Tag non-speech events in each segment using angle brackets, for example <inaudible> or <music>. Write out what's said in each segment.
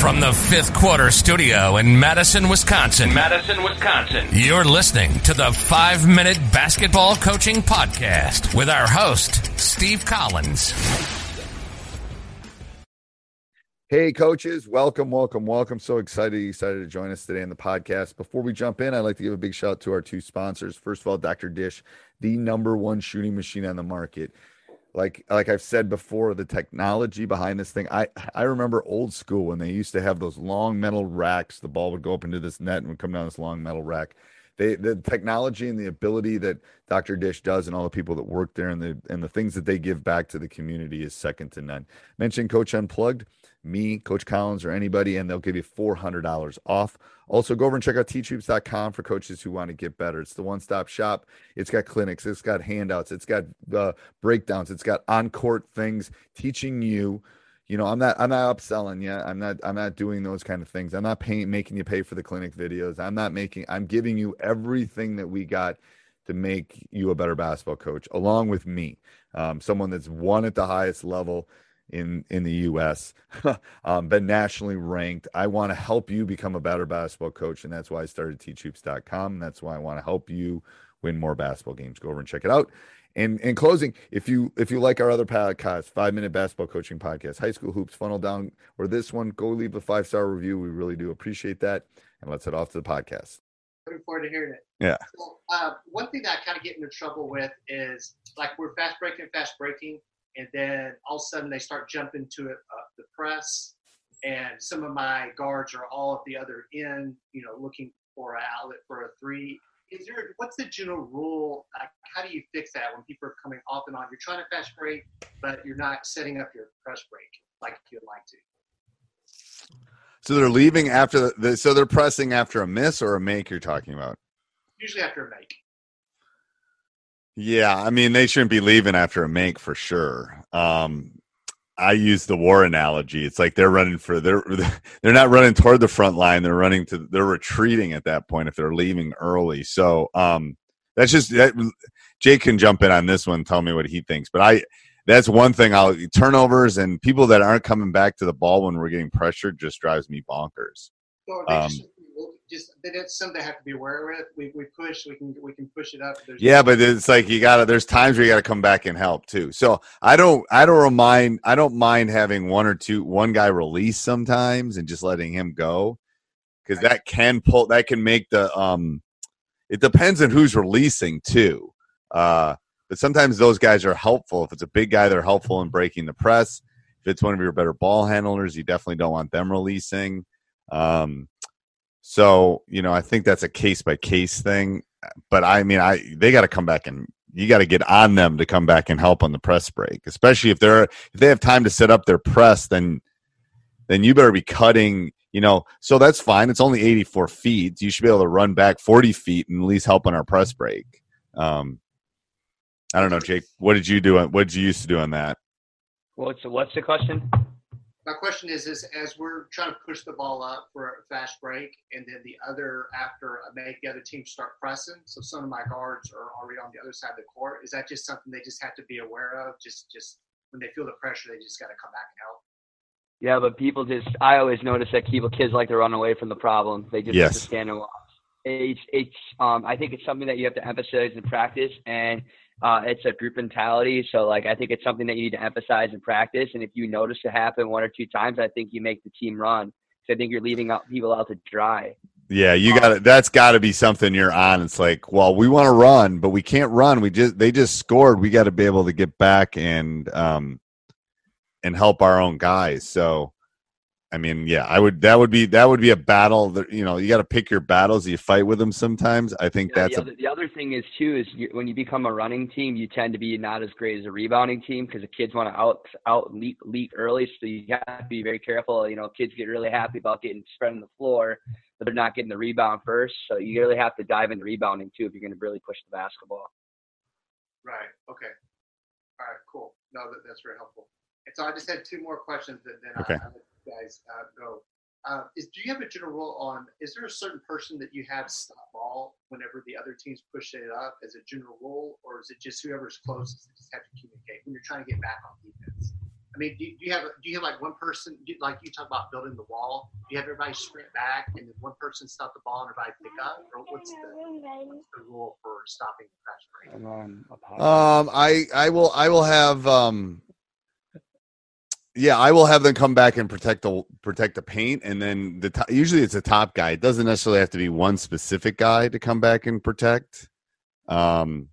From the fifth quarter studio in Madison, Wisconsin. Madison, Wisconsin. You're listening to the five minute basketball coaching podcast with our host, Steve Collins. Hey, coaches, welcome, welcome, welcome. So excited, excited to join us today in the podcast. Before we jump in, I'd like to give a big shout out to our two sponsors. First of all, Dr. Dish, the number one shooting machine on the market like like I've said before, the technology behind this thing. I I remember old school when they used to have those long metal racks. The ball would go up into this net and would come down this long metal rack. They the technology and the ability that Dr. Dish does and all the people that work there and the and the things that they give back to the community is second to none. Mention Coach Unplugged me, Coach Collins, or anybody, and they'll give you $400 off. Also, go over and check out teachhoops.com for coaches who want to get better. It's the one stop shop. It's got clinics, it's got handouts, it's got uh, breakdowns, it's got on court things teaching you. You know, I'm not I'm not upselling you. I'm not I'm not doing those kind of things. I'm not paying making you pay for the clinic videos. I'm not making I'm giving you everything that we got to make you a better basketball coach, along with me, um, someone that's won at the highest level in in the U.S. <laughs> um, been nationally ranked. I want to help you become a better basketball coach, and that's why I started teachhoops.com. And that's why I want to help you win more basketball games. Go over and check it out. And in closing, if you if you like our other podcast, five minute basketball coaching podcast, high school hoops, funnel down, or this one, go leave a five star review. We really do appreciate that. And let's head off to the podcast. Looking forward to hearing it. Yeah. So, uh, one thing that I kind of get into trouble with is like we're fast breaking, fast breaking and then all of a sudden they start jumping to it, uh, the press, and some of my guards are all at the other end, you know, looking for an outlet for a three. Is there what's the general rule? Like, how do you fix that when people are coming off and on? You're trying to fast break, but you're not setting up your press break like you'd like to. So they're leaving after the, so they're pressing after a miss or a make. You're talking about usually after a make. Yeah, I mean they shouldn't be leaving after a make for sure. Um, I use the war analogy. It's like they're running for they're <laughs> they're not running toward the front line. They're running to they're retreating at that point if they're leaving early. So um, that's just that, Jake can jump in on this one. Tell me what he thinks. But I that's one thing. I'll turnovers and people that aren't coming back to the ball when we're getting pressured just drives me bonkers. Um, just that's something I have to be aware of. We, we push, we can we can push it up. There's yeah, but it's like you gotta. There's times where you gotta come back and help too. So I don't I don't mind I don't mind having one or two one guy release sometimes and just letting him go because that can pull that can make the um. It depends on who's releasing too. Uh, but sometimes those guys are helpful. If it's a big guy, they're helpful in breaking the press. If it's one of your better ball handlers, you definitely don't want them releasing. Um, so, you know, I think that's a case by case thing. But I mean, I they got to come back and you got to get on them to come back and help on the press break, especially if they're if they have time to set up their press. Then then you better be cutting. You know, so that's fine. It's only 84 feet. You should be able to run back 40 feet and at least help on our press break. Um, I don't know, Jake. What did you do? What did you used to do on that? What's the, what's the question? My question is, is as we're trying to push the ball up for a fast break, and then the other after I make the other team start pressing. So some of my guards are already on the other side of the court. Is that just something they just have to be aware of? Just just when they feel the pressure, they just got to come back and help. Yeah, but people just I always notice that people kids like to run away from the problem. They just yes. have stand and watch. It's it's um I think it's something that you have to emphasize in practice and uh, it's a group mentality. So like I think it's something that you need to emphasize in practice. And if you notice it happen one or two times, I think you make the team run. So I think you're leaving out people out to dry. Yeah, you got to That's got to be something you're on. It's like, well, we want to run, but we can't run. We just they just scored. We got to be able to get back and um and help our own guys. So I mean, yeah, I would. That would be that would be a battle. That you know, you got to pick your battles. You fight with them sometimes. I think yeah, that's the other, a, the other thing is too is you, when you become a running team, you tend to be not as great as a rebounding team because the kids want to out out leap leap early. So you have to be very careful. You know, kids get really happy about getting spread on the floor, but they're not getting the rebound first. So you really have to dive into rebounding too if you're going to really push the basketball. Right. Okay. All right. Cool. No, that, that's very helpful. And so I just had two more questions that then Okay. I, I let you guys uh, go. Uh, is do you have a general rule on? Is there a certain person that you have stop ball whenever the other teams push it up as a general rule, or is it just whoever's closest that just have to communicate when you're trying to get back on defense? I mean, do, do you have do you have like one person do, like you talk about building the wall? Do you have everybody sprint back and then one person stop the ball and everybody pick up, or what's the, what's the rule for stopping the fast break? I'm on a pod- Um, I I will I will have um. Yeah, I will have them come back and protect the protect the paint, and then the usually it's a top guy. It doesn't necessarily have to be one specific guy to come back and protect. Um,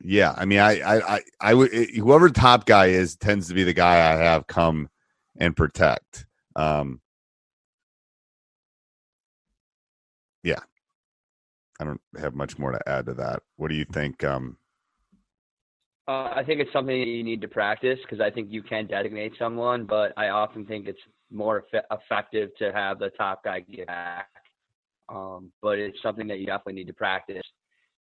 yeah, I mean, I I I, I would whoever top guy is tends to be the guy I have come and protect. Um, yeah, I don't have much more to add to that. What do you think? Um, Uh, I think it's something that you need to practice because I think you can designate someone, but I often think it's more effe- effective to have the top guy get back. Um, but it's something that you definitely need to practice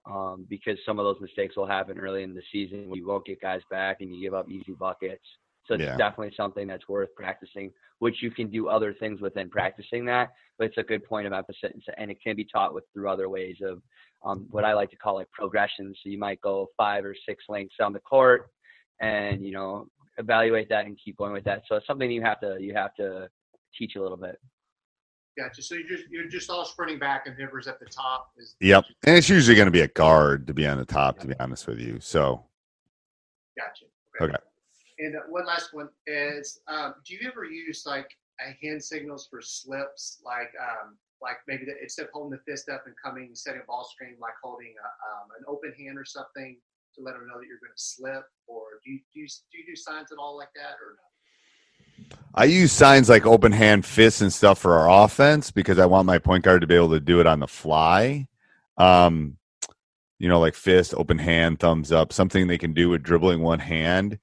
um, because some of those mistakes will happen early in the season when you won't get guys back and you give up easy buckets. So it's Yeah. definitely something that's worth practicing, which you can do other things within practicing that. But it's a good point of emphasis, and it can be taught with through other ways of um, what I like to call like progressions. So you might go five or six lengths down the court, and you know evaluate that and keep going with that. So it's something you have to you have to teach a little bit. Gotcha. So you're just you're just all sprinting back, and whoever's at the top is. Yep. And it's usually going to be a guard to be on the top, to be honest with you. So, Gotcha. Okay. And uh, one last one is, um, do you ever use like a hand signals for slips, like um, like maybe the, instead of holding the fist up and coming, setting a ball screen, like holding a, um, an open hand or something to let them know that you're going to slip, or do you do you, do you do signs at all like that, or no? I use signs like open hand fists and stuff for our offense because I want my point guard to be able to do it on the fly. Um, you know, like fist, open hand, thumbs up, something they can do with dribbling one hand,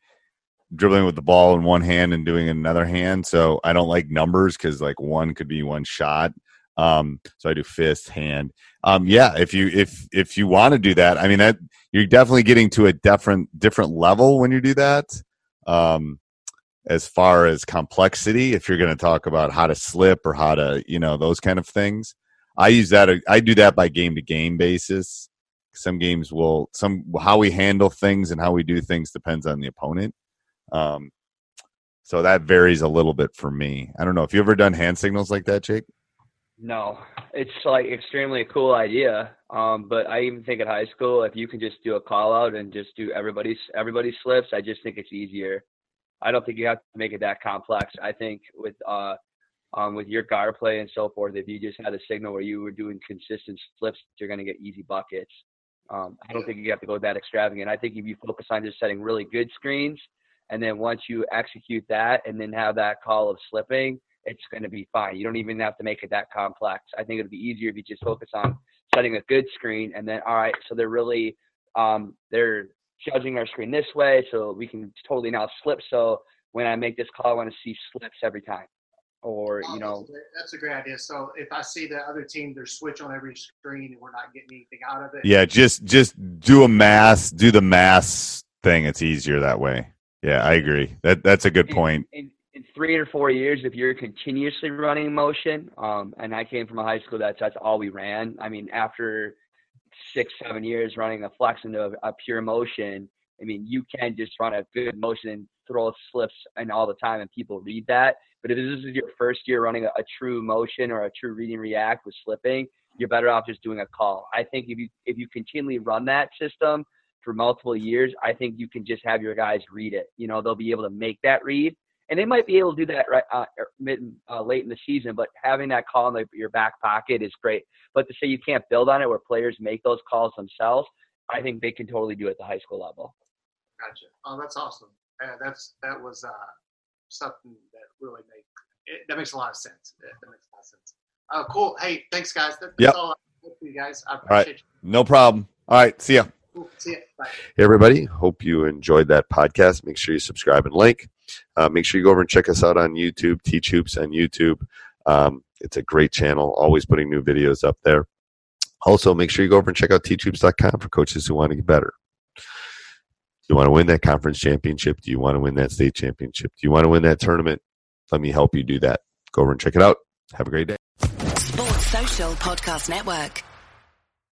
dribbling with the ball in one hand and doing another hand. So I don't like numbers because like one could be one shot. Um, so I do fist, hand. Um, yeah, if you if if you want to do that, I mean that you're definitely getting to a different different level when you do that. Um, as far as complexity if you're going to talk about how to slip or how to you know those kind of things i use that i do that by game to game basis some games will some how we handle things and how we do things depends on the opponent um so that varies a little bit for me i don't know if you ever done hand signals like that jake No, it's like extremely a cool idea. Um, but I even think at high school, if you can just do a call out and just do everybody's everybody slips, I just think it's easier. I don't think you have to make it that complex. I think with uh, um, with your guard play and so forth, if you just had a signal where you were doing consistent slips, you're going to get easy buckets. Um, I don't think you have to go that extravagant. I think if you focus on just setting really good screens, and then once you execute that, and then have that call of slipping, it's going to be fine. You don't even have to make it that complex. I think it'd be easier if you just focus on setting a good screen, and then all right, so they're really um, they're judging our screen this way, so we can totally now slip. So when I make this call, I want to see slips every time, or Oh, you know, that's a, great, that's a great idea. So if I see the other team, they're switch on every screen, and we're not getting anything out of it. yeah just just do a mass do the mass thing it's easier that way yeah i agree that that's a good in- point In, in three or four years, if you're continuously running motion, um, and I came from a high school that's that's all we ran. I mean, after six, seven years running a flex into a, a pure motion, I mean, you can just run a good motion and throw slips and all the time, and people read that. But if this is your first year running a, a true motion or a true read and react with slipping, you're better off just doing a call. I think if you if you continually run that system for multiple years, I think you can just have your guys read it. You know, they'll be able to make that read, and they might be able to do that right uh, er, mid uh, late in the season. But having that call in the, your back pocket is great. But to say you can't build on it, where players make those calls themselves, I think they can totally do it at the high school level. Gotcha. Oh, that's awesome. Yeah, that's that was uh, something that really made it, that makes a lot of sense. That makes a lot of sense. Oh, cool. Hey, thanks, guys. That's yep. all you guys. I appreciate all right. you. No problem. All right. See ya. Cool. See ya. Bye. Hey, everybody. Hope you enjoyed that podcast. Make sure you subscribe and like. Uh, make sure you go over and check us out on YouTube, Teach Hoops on YouTube. Um, it's a great channel, always putting new videos up there. Also, make sure you go over and check out teachhoops.com for coaches who want to get better. Do you want to win that conference championship? Do you want to win that state championship? Do you want to win that tournament? Let me help you do that. Go over and check it out. Have a great day. Sports Social Podcast Network.